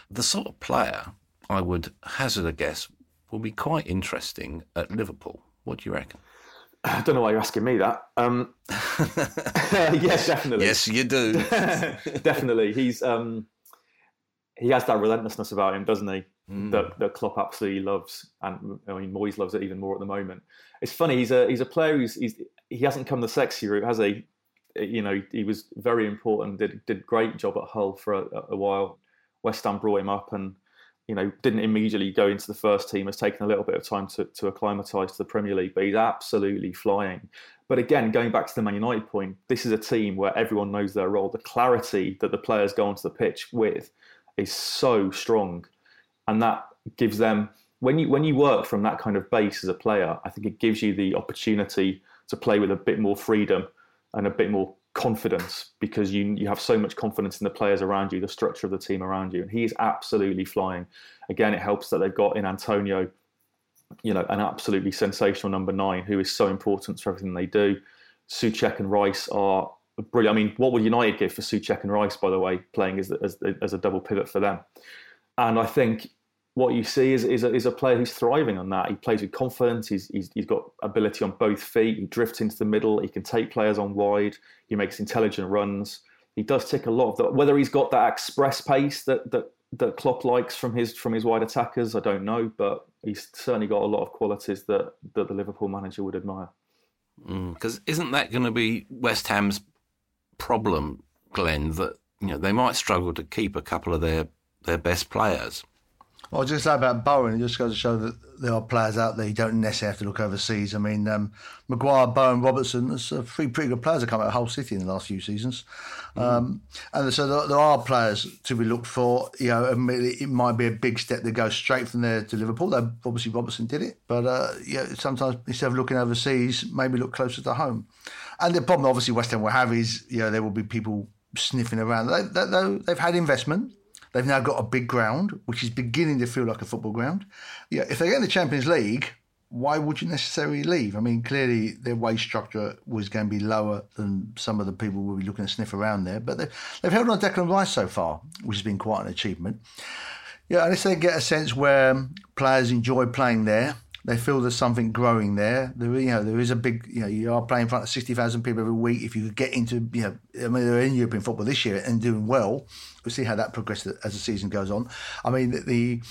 The sort of player I would hazard a guess will be quite interesting at Liverpool. What do you reckon? I don't know why you're asking me that. Um, yes, definitely. Yes, you do. definitely. He's um, he has that relentlessness about him, doesn't he? Mm. That, that Klopp absolutely loves, and I mean Moyes loves it even more at the moment. It's funny. He's a he's a player who's he's, he hasn't come the sexy route, has he? You know, he was very important. Did did great job at Hull for a, a, while. West Ham brought him up, and you know, didn't immediately go into the first team. Has taken a little bit of time to to acclimatise to the Premier League, but he's absolutely flying. But again, going back to the Man United point, this is a team where everyone knows their role. The clarity that the players go onto the pitch with is so strong, and that gives them when you when you work from that kind of base as a player, I think it gives you the opportunity to play with a bit more freedom and a bit more confidence because you you have so much confidence in the players around you, the structure of the team around you, and he is absolutely flying. Again, it helps that they've got in Antonio, you know, an absolutely sensational number nine who is so important for everything they do. Soucek and Rice are brilliant. I mean, what would United give for Soucek and Rice, by the way, playing as, as, as a double pivot for them? And I think what you see is, is, a, is a player who's thriving on that. He plays with confidence. He's, he's, he's got ability on both feet. He drifts into the middle. He can take players on wide. He makes intelligent runs. He does tick a lot of that. Whether he's got that express pace that, that, that Klopp likes from his from his wide attackers, I don't know. But he's certainly got a lot of qualities that, that the Liverpool manager would admire. Because mm, isn't that going to be West Ham's problem, Glenn? That you know they might struggle to keep a couple of their, their best players. Was just say about Bowen, it just goes to show that there are players out there you don't necessarily have to look overseas. I mean, um, Maguire, Bowen, Robertson, there's three pretty good players that come out of Hull City in the last few seasons. Mm. Um, and so there, there, are players to be looked for. You know, it might be a big step to go straight from there to Liverpool. Though obviously Robertson did it, but uh, yeah, sometimes instead of looking overseas, maybe look closer to home. And the problem, obviously, West Ham will have is you know there will be people sniffing around. They, they, they've had investment They've now got a big ground, which is beginning to feel like a football ground. Yeah, if they get in the Champions League, why would you necessarily leave? I mean, clearly their wage structure was going to be lower than some of the people will be looking to sniff around there, but they've, they've held on Declan Rice so far, which has been quite an achievement. Yeah, if they get a sense where players enjoy playing there, they feel there's something growing there. There, you know, there is a big, you know, you are playing in front of sixty thousand people every week. If you could get into, you know, I mean, they're in European football this year and doing well. We'll see how that progresses as the season goes on. I mean, the, the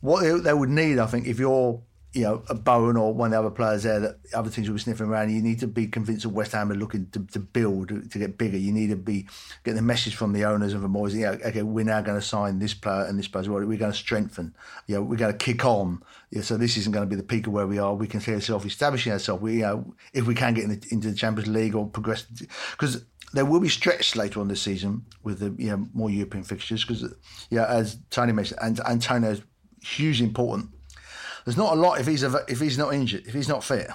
what they would need, I think, if you're you know, a Bowen or one of the other players there that other teams will be sniffing around. You need to be convinced that West Ham are looking to, to build, to get bigger. You need to be getting the message from the owners of the Moyes. You know, okay, we're now going to sign this player and this player. We're going to strengthen. You know, we're going to kick on. Yeah, so this isn't going to be the peak of where we are. We can see ourselves establishing ourselves. We, you know, if we can get in the, into the Champions League or progress, because there will be stretched later on this season with the you know more European fixtures. Because yeah, as Tony mentioned, and Antonio is hugely important there's not a lot if he's if he's not injured, if he's not fit.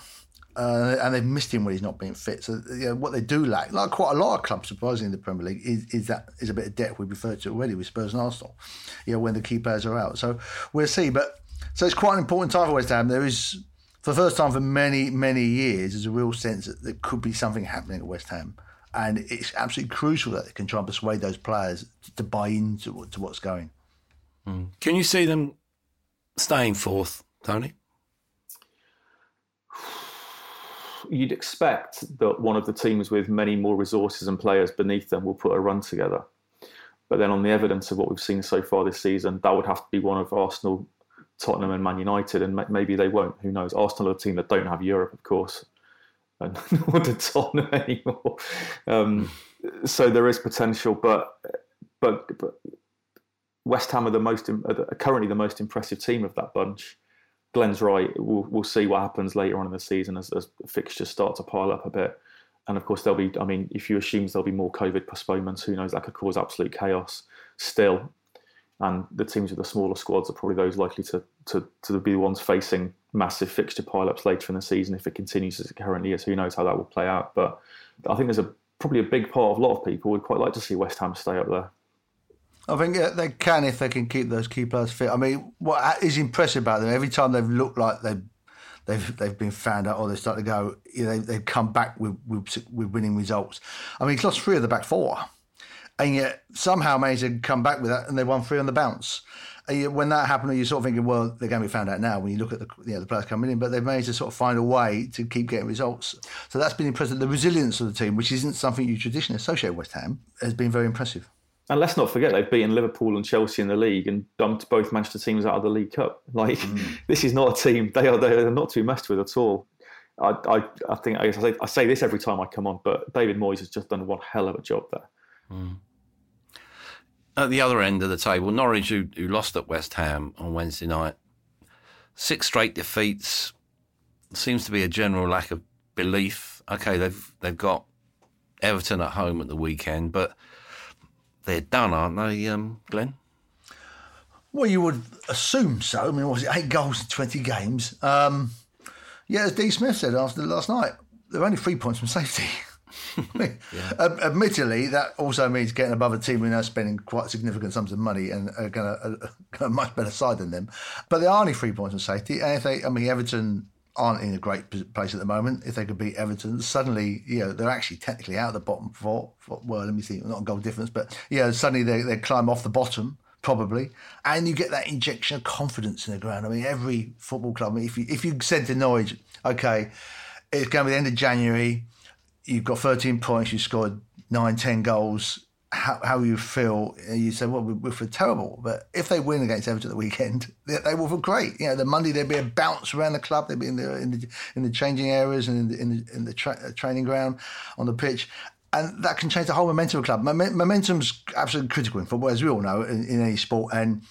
Uh, and they've missed him when he's not being fit. So you know, what they do lack, like quite a lot of clubs, surprisingly in the Premier League, is, is that is a bit of depth we referred to already with Spurs and Arsenal. You know, when the key players are out. So we'll see. But So it's quite an important time for West Ham. There is, for the first time for many, many years, there's a real sense that there could be something happening at West Ham. And it's absolutely crucial that they can try and persuade those players to buy into to what's going. Mm. Can you see them staying fourth, Tony? You'd expect that one of the teams with many more resources and players beneath them will put a run together. But then, on the evidence of what we've seen so far this season, that would have to be one of Arsenal, Tottenham, and Man United, and maybe they won't. Who knows? Arsenal are a team that don't have Europe, of course, and nor do Tottenham anymore. Um, so there is potential, but but but West Ham are the most are currently the most impressive team of that bunch. Glenn's right. We'll, we'll see what happens later on in the season as, as fixtures start to pile up a bit. And of course, there'll be, I mean, if you assume there'll be more COVID postponements, who knows, that could cause absolute chaos still. And the teams with the smaller squads are probably those likely to, to, to be the ones facing massive fixture pile-ups later in the season if it continues as it currently is. Who knows how that will play out? But I think there's a probably a big part of a lot of people would quite like to see West Ham stay up there. I think they can if they can keep those key players fit. I mean, what is impressive about them every time they've looked like they've they've they've been found out or they start to go, you know, they, have come back with, with, with winning results. I mean, he's lost three of the back four, and yet somehow managed to come back with that, and they won three on the bounce. And when that happened, you're sort of thinking, well, they're going to be found out now when you look at the you know, the players coming in, but they've managed to sort of find a way to keep getting results. So that's been impressive. The resilience of the team, which isn't something you traditionally associate with West Ham, has been very impressive. And let's not forget they've beaten Liverpool and Chelsea in the league and dumped both Manchester teams out of the League Cup. Like mm. this is not a team they are they are not to be messed with at all. I I, I think I, say, I say this every time I come on, but David Moyes has just done one hell of a job there. Mm. At the other end of the table, Norwich, who, who lost at West Ham on Wednesday night, six straight defeats. Seems to be a general lack of belief. Okay, they've they've got Everton at home at the weekend, but they're done, aren't they, um, Glenn? Well, you would assume so. I mean, was it eight goals in 20 games? Um, yeah, as D Smith said after last night, they're only three points from safety. yeah. admittedly, that also means getting above a team who are now spending quite significant sums of money and are going uh, to a, much better side than them. But they are only three points from safety. And if they, I mean, Everton aren't in a great place at the moment. If they could beat Everton, suddenly, you know, they're actually technically out of the bottom four. well, let me see, not a goal difference, but yeah, suddenly they, they climb off the bottom probably, and you get that injection of confidence in the ground. I mean, every football club. I mean, if you if you said to Norwich, okay, it's going to be the end of January, you've got 13 points, you scored nine, 10 goals how, how you feel. You say, well, we, we feel terrible. But if they win against Everton the weekend, they, they, will feel great. You know, the Monday there'll be a bounce around the club. They'll be in the in the, in the changing areas and in the, in the, in the tra- training ground on the pitch. And that can change the whole momentum of the club. Momentum's absolutely critical in football, as we all know, in, in any sport. And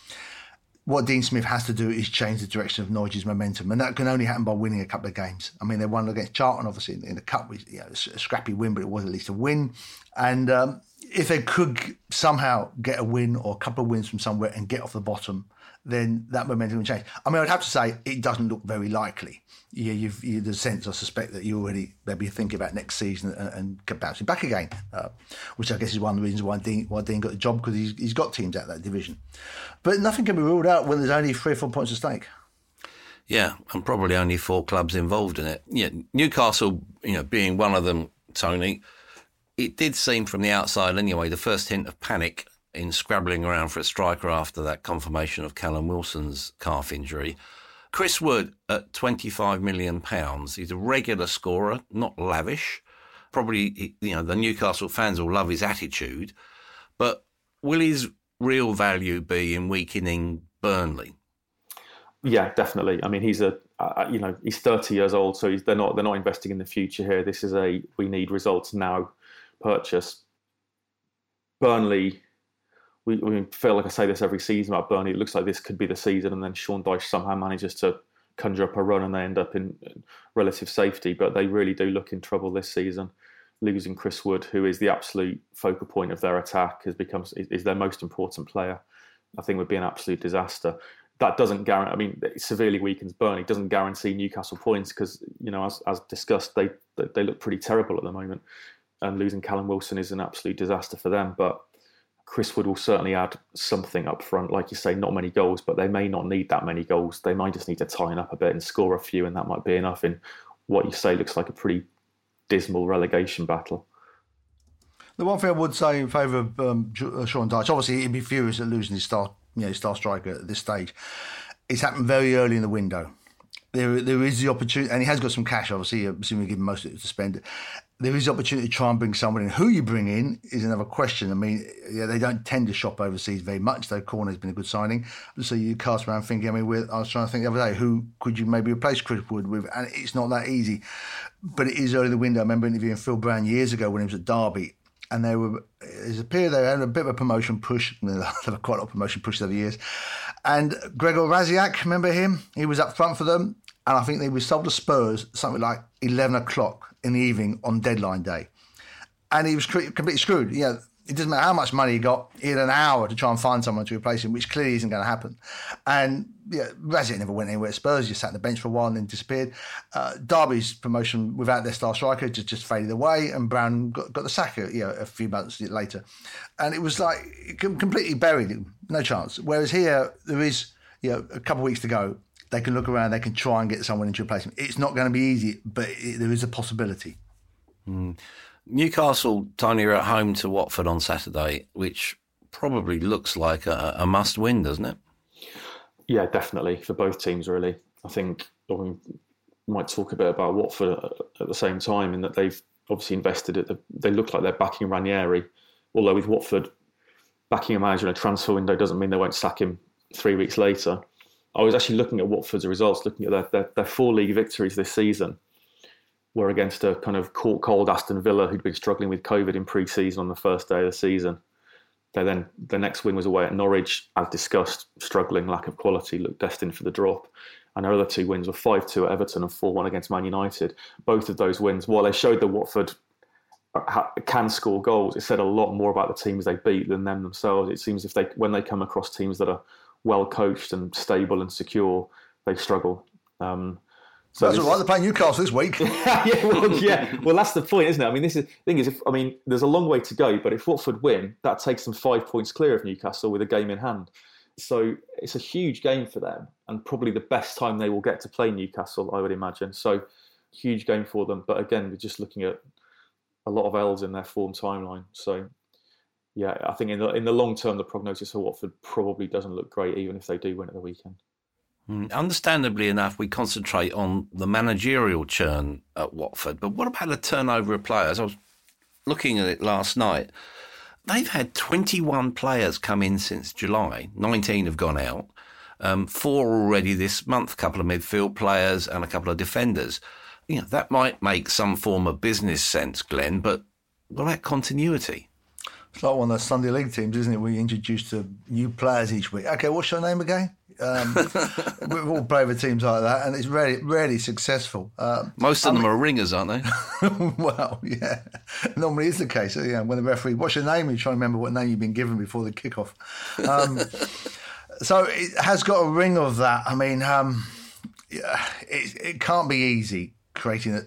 what Dean Smith has to do is change the direction of Norwich's momentum, and that can only happen by winning a couple of games. I mean, they won against Charlton, obviously in, in the cup, was you know, a scrappy win, but it was at least a win. And um, if they could somehow get a win or a couple of wins from somewhere and get off the bottom, then that momentum will change. I mean, I'd have to say it doesn't look very likely. Yeah, you've you, the sense I suspect that you already maybe thinking about next season and, and bouncing back again, uh, which I guess is one of the reasons why Dean why Dean got the job because he's, he's got teams out that division. But nothing can be ruled out when there's only three or four points at stake. Yeah, and probably only four clubs involved in it. Yeah, Newcastle, you know, being one of them, Tony it did seem from the outside anyway, the first hint of panic in scrabbling around for a striker after that confirmation of Callum Wilson's calf injury. Chris Wood at £25 million. He's a regular scorer, not lavish. Probably, you know, the Newcastle fans will love his attitude. But will his real value be in weakening Burnley? Yeah, definitely. I mean, he's a, uh, you know, he's 30 years old, so they're not they're not investing in the future here. This is a we need results now purchase. Burnley, we, we, feel like I say this every season about Burnley. It looks like this could be the season, and then Sean Dyche somehow manages to conjure up a run, and they end up in relative safety. But they really do look in trouble this season. Losing Chris Wood, who is the absolute focal point of their attack, has become is their most important player. I think would be an absolute disaster. That doesn't guarantee. I mean, it severely weakens Burnley. Doesn't guarantee Newcastle points because you know, as, as discussed, they they look pretty terrible at the moment and losing Callum Wilson is an absolute disaster for them. But Chris Wood will certainly add something up front. Like you say, not many goals, but they may not need that many goals. They might just need to tighten up a bit and score a few, and that might be enough in what you say looks like a pretty dismal relegation battle. The one thing I would say in favour of um, uh, Sean Dyche, obviously he'd be furious at losing his star, you know, star striker at this stage. It's happened very early in the window. There, there is the opportunity, and he has got some cash. Obviously, assuming we give him most of it to spend there is opportunity to try and bring someone in. Who you bring in is another question. I mean, yeah, they don't tend to shop overseas very much, though Cornet has been a good signing. So you cast around thinking, I mean, I was trying to think the other day, who could you maybe replace Chris Wood with? And it's not that easy. But it is early the window. I remember interviewing Phil Brown years ago when he was at Derby. And they were, it appeared they had a bit of a promotion push. Quite a lot of promotion push over the years. And Gregor Rasiak, remember him? He was up front for them. And I think they were sold to Spurs something like 11 o'clock in the evening on deadline day. And he was completely screwed. You know, it doesn't matter how much money he got, he had an hour to try and find someone to replace him, which clearly isn't going to happen. And yeah, Rasiak never went anywhere. Spurs just sat on the bench for a while and then disappeared. Uh, Derby's promotion without their star striker just, just faded away, and Brown got, got the sack you know, a few months later. And it was like completely buried, no chance. Whereas here, there is you know, a couple of weeks to go they can look around, they can try and get someone into replacement. It's not going to be easy, but it, there is a possibility. Mm. Newcastle, Tony, are at home to Watford on Saturday, which probably looks like a, a must win, doesn't it? Yeah, definitely for both teams, really. I think we might talk a bit about Watford at the same time, in that they've obviously invested at The, they look like they're backing Ranieri, although with Watford backing a manager in a transfer window doesn't mean they won't sack him three weeks later. I was actually looking at Watford's results, looking at their, their, their four league victories this season were against a kind of cold Aston Villa who'd been struggling with COVID in pre-season on the first day of the season. They then the next win was away at Norwich, as discussed, struggling, lack of quality, looked destined for the drop. And their other two wins were 5 2 at Everton and 4 1 against Man United. Both of those wins, while they showed that Watford uh, can score goals, it said a lot more about the teams they beat than them themselves. It seems if they when they come across teams that are well coached and stable and secure, they struggle. Um, so that's all right. They're playing Newcastle this week. yeah, well, yeah. Well, that's the point, isn't it? I mean, this is the thing is, if I mean, there's a long way to go, but if Watford win, that takes them five points clear of Newcastle with a game in hand. So it's a huge game for them, and probably the best time they will get to play Newcastle, I would imagine. So huge game for them. But again, we're just looking at a lot of L's in their form timeline. So yeah, I think in the in the long term, the prognosis for Watford probably doesn't look great, even if they do win at the weekend. Mm, understandably enough, we concentrate on the managerial churn at Watford, but what about the turnover of players? I was looking at it last night. They've had 21 players come in since July. 19 have gone out. Um, four already this month. A couple of midfield players and a couple of defenders. You know that might make some form of business sense, Glenn. But what about continuity? It's like one of those Sunday league teams, isn't it? We introduce to new players each week. Okay, what's your name again? Um, we've all played with teams like that, and it's really, rarely successful. Um, Most of I them mean, are ringers, aren't they? well, yeah, normally is the case. Yeah, when the referee, what's your name? You try to remember what name you've been given before the kickoff. Um, so it has got a ring of that. I mean, um, yeah, it, it can't be easy creating a,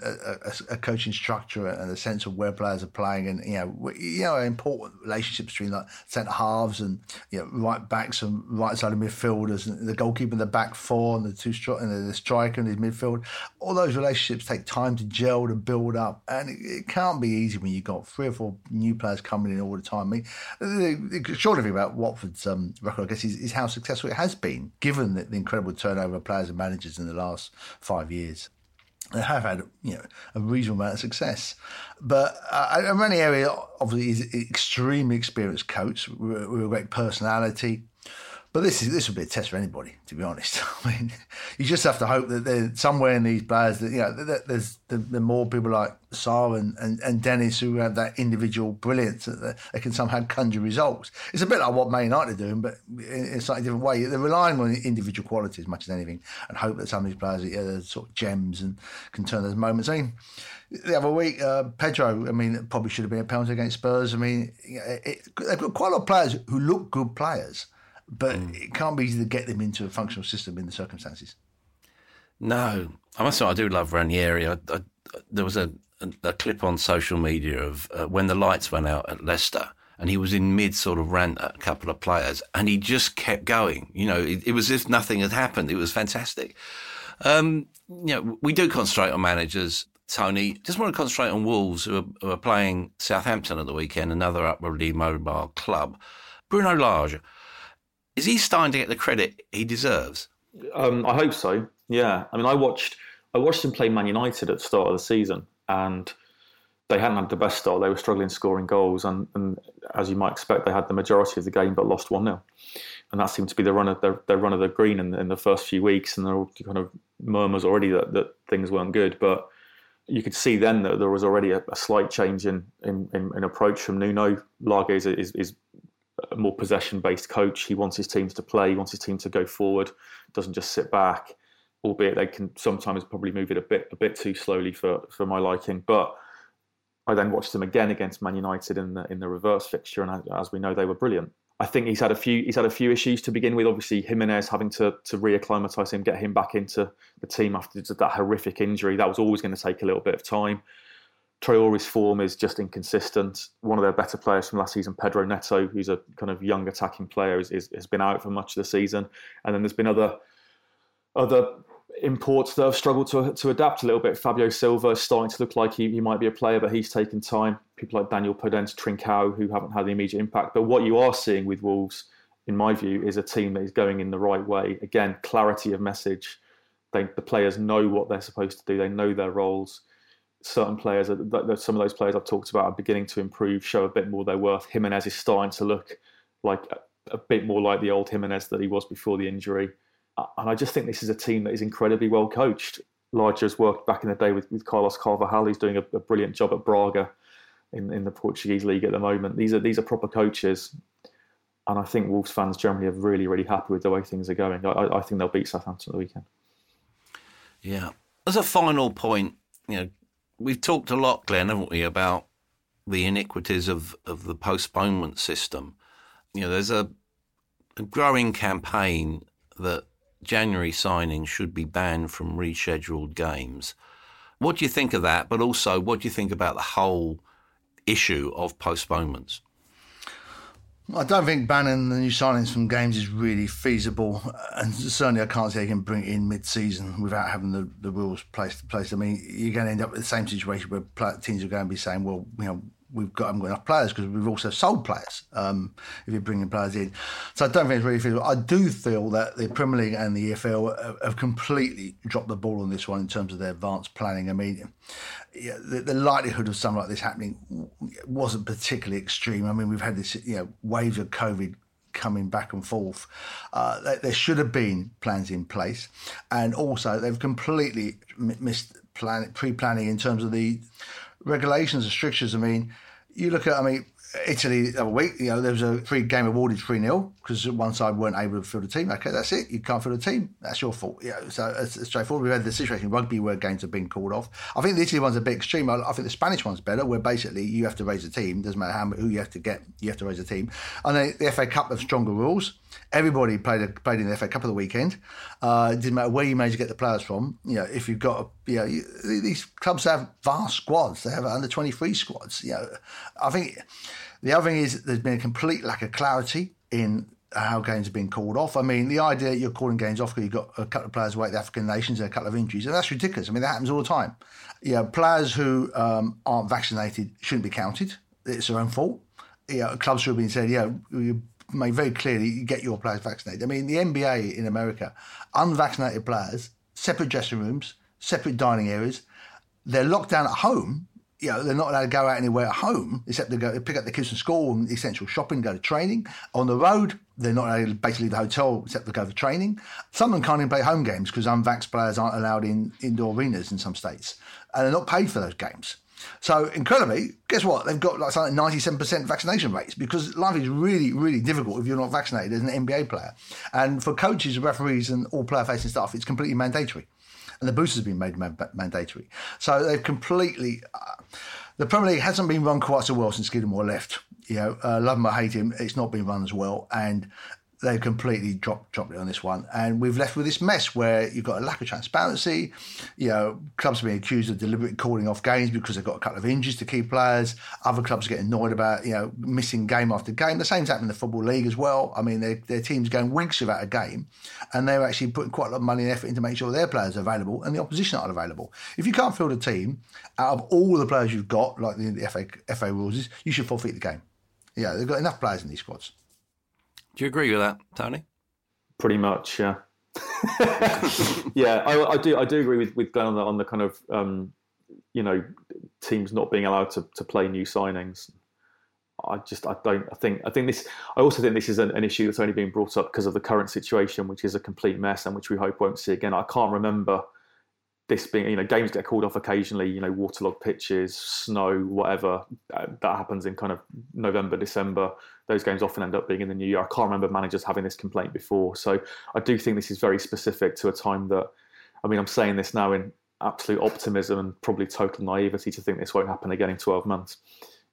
a, a, coaching structure and a sense of where players are playing, and you know, you know, important relationships between like centre halves and you know, right backs and right side of midfielders, and the goalkeeper in the back four, and the two stri- and the striker in his midfield. All those relationships take time to gel and build up, and it, it can't be easy when you've got three or four new players coming in all the time. I mean, the, the short of it about Watford's um, record, I guess, is, is, how successful it has been, given the, the incredible turnover of players and managers in the last five years they have had you know a reasonable amount of success. But uh, Ranieri obviously is an extremely experienced coach with, with a great personality. But this is this would be a test for anybody, to be honest. I mean, you just have to hope that there's somewhere in these players that you know that there's the, the more people like Sarr and, and, and, Dennis who have that individual brilliance that they can somehow conjure results. It's a bit like what Man United are doing, but in a slightly different way. They're relying on individual quality as much as anything, and hope that some of these players are sort of gems and can turn those moments. I mean, the other week, uh, Pedro. I mean, probably should have been a penalty against Spurs. I mean, it, it, they've got quite a lot of players who look good players but mm. it can't be easy to get them into a functional system in the circumstances. No, I must say I do love Ranieri. I, I, there was a, a, a, clip on social media of uh, when the lights went out at Leicester, and he was in mid sort of rant at a couple of players, and he just kept going. You know, it, it was as if nothing had happened. It was fantastic. Um, you know, we do concentrate on managers. Tony, just want to concentrate on Wolves, who are, who are playing Southampton at the weekend, another upwardly mobile club. Bruno Lage, is he starting to get the credit he deserves? Um, I hope so. Yeah, I mean, I watched I watched him play Man United at the start of the season, and they hadn't had the best start. They were struggling scoring goals, and, and as you might expect, they had the majority of the game, but lost one 0 and that seemed to be the run of their, their run of the green in, in the first few weeks. And there were kind of murmurs already that, that things weren't good, but you could see then that there was already a, a slight change in, in, in, approach from Nuno. Lage is, is, is a more possession based coach. He wants his teams to play. He wants his team to go forward. Doesn't just sit back. Albeit they can sometimes probably move it a bit a bit too slowly for, for my liking. But I then watched them again against Man United in the in the reverse fixture, and as we know, they were brilliant. I think he's had a few he's had a few issues to begin with. Obviously, Jimenez having to to reacclimatise him, get him back into the team after that horrific injury. That was always going to take a little bit of time. Traore's form is just inconsistent. One of their better players from last season, Pedro Neto, who's a kind of young attacking player, is, is, has been out for much of the season. And then there's been other other imports that have struggled to, to adapt a little bit. Fabio Silva is starting to look like he, he might be a player, but he's taken time. People like Daniel Podence, Trincao, who haven't had the immediate impact. But what you are seeing with Wolves, in my view, is a team that is going in the right way. Again, clarity of message. They, the players know what they're supposed to do. They know their roles certain players, some of those players I've talked about are beginning to improve, show a bit more their worth. Jimenez is starting to look like a, bit more like the old Jimenez that he was before the injury. Uh, and I just think this is a team that is incredibly well coached. Lage's worked back in the day with, with Carlos Carvalhal, who's doing a, a, brilliant job at Braga in, in the Portuguese league at the moment. These are these are proper coaches, and I think Wolves fans generally are really really happy with the way things are going. I, I think they'll beat Southampton at the weekend. Yeah. As a final point, you know, we've talked a lot, Glenn, haven't we, about the iniquities of, of the postponement system. You know, there's a, a growing campaign that January signings should be banned from rescheduled games. What do you think of that? But also, what do you think about the whole issue of postponements? I don't think banning the new signings from games is really feasible, and certainly I can't say they can bring it in mid-season without having the, the rules placed. Place. I mean, you're going to end up with the same situation where teams are going to be saying, "Well, you know, we've got haven't got enough players because we've also sold players um, if you're bringing players in. So I don't think it's really feasible. I do feel that the Premier League and the EFL have completely dropped the ball on this one in terms of their advanced planning. I mean, yeah, the, the, likelihood of something like this happening wasn't particularly extreme. I mean, we've had this you know waves of COVID coming back and forth. Uh, there should have been plans in place, and also they've completely missed plan, pre-planning in terms of the regulations and strictures. I mean, you look at, I mean, Italy the other week, you know, there was a free game awarded 3 0 because one side weren't able to fill the team. Okay, that's it. You can't fill the team. That's your fault. Yeah, so it's, straightforward. We've had the situation in rugby where games have been called off. I think the Italy one's a bit extreme. I, I think the Spanish one's better, where basically you have to raise a team. Doesn't matter how who you have to get, you have to raise a team. And the FA Cup have stronger rules. Everybody played played in the FA Cup of the weekend. Uh, it didn't matter where you managed to get the players from. You know, if you've got, a, you know, you, these clubs have vast squads. They have under twenty three squads. You know, I think the other thing is there's been a complete lack of clarity in how games have been called off. I mean, the idea that you're calling games off because you've got a couple of players away at the African nations and a couple of injuries, and that's ridiculous. I mean, that happens all the time. Yeah, players who um, aren't vaccinated shouldn't be counted. It's their own fault. Yeah, clubs should have been said, yeah, you made very clearly get your players vaccinated. I mean, the NBA in America, unvaccinated players, separate dressing rooms, separate dining areas, they're locked down at home you know, they're not allowed to go out anywhere at home except to go pick up the kids from school and essential shopping, go to training. On the road, they're not allowed to basically the hotel except to go for training. Some of them can't even play home games because unvaxxed players aren't allowed in indoor arenas in some states, and they're not paid for those games. So incredibly, guess what? They've got like something ninety-seven percent vaccination rates because life is really, really difficult if you're not vaccinated as an NBA player. And for coaches, referees, and all player-facing staff, it's completely mandatory and the boosters have been made mandatory. So they've completely. Uh, the Premier League hasn't been run quite so well since Scudamore left. You know, uh, love him or hate him, it's not been run as well, and they completely dropped dropped it on this one, and we've left with this mess where you've got a lack of transparency. You know, clubs are being accused of deliberately calling off games because they've got a couple of injuries to key players. Other clubs get annoyed about you know missing game after game. The same's happening in the football league as well. I mean, their their teams going weeks without a game, and they're actually putting quite a lot of money and effort into making sure their players are available and the opposition aren't available. If you can't field a team out of all the players you've got, like the, the FA FA rules is, you should forfeit the game. Yeah, they've got enough players in these squads. Do you agree with that, Tony? Pretty much, yeah. yeah, I, I, do. I do agree with with Glenn on the, on the kind of um, you know teams not being allowed to, to play new signings. I just I don't I think I think this I also think this is an, an issue that's only being brought up because of the current situation, which is a complete mess and which we hope won't see again. I can't remember this being, you know, games get called off occasionally, you know, waterlogged pitches, snow, whatever. Uh, that happens in kind of November, December. Those games often end up being in the new year. I can't remember managers having this complaint before. So I do think this is very specific to a time that, I mean, I'm saying this now in absolute optimism and probably total naivety to think this won't happen again in 12 months.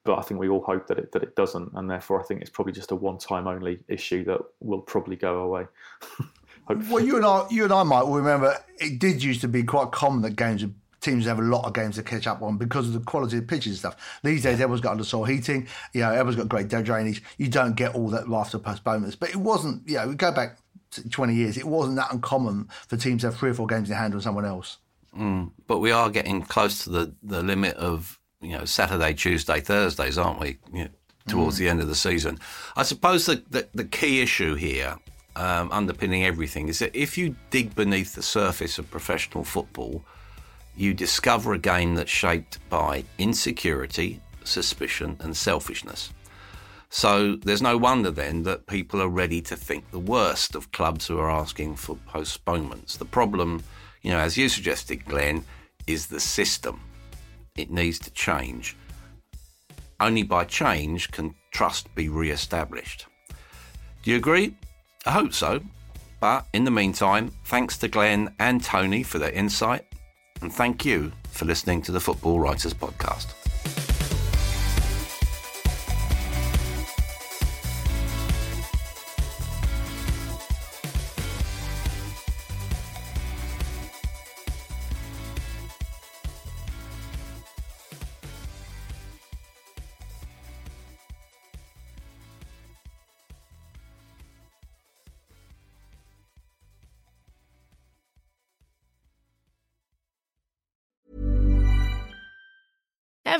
But I think we all hope that it that it doesn't, and therefore I think it's probably just a one-time only issue that will probably go away. Well, you and I, you and I might remember it did used to be quite common that games teams have a lot of games to catch up on because of the quality of pitches and stuff. These days, everyone's got under soil heating. You know, everyone's got great drainage. You don't get all that after postponements. But it wasn't. You know, we go back twenty years. It wasn't that uncommon for teams to have three or four games in hand on someone else. Mm, but we are getting close to the the limit of you know Saturday, Tuesday, Thursdays, aren't we? You know, towards mm. the end of the season. I suppose the, the, the key issue here um, underpinning everything is that if you dig beneath the surface of professional football, you discover a game that's shaped by insecurity, suspicion, and selfishness. So there's no wonder then that people are ready to think the worst of clubs who are asking for postponements. The problem, you know, as you suggested, Glenn, is the system. It needs to change. Only by change can trust be re established. Do you agree? I hope so. But in the meantime, thanks to Glenn and Tony for their insight, and thank you for listening to the Football Writers Podcast.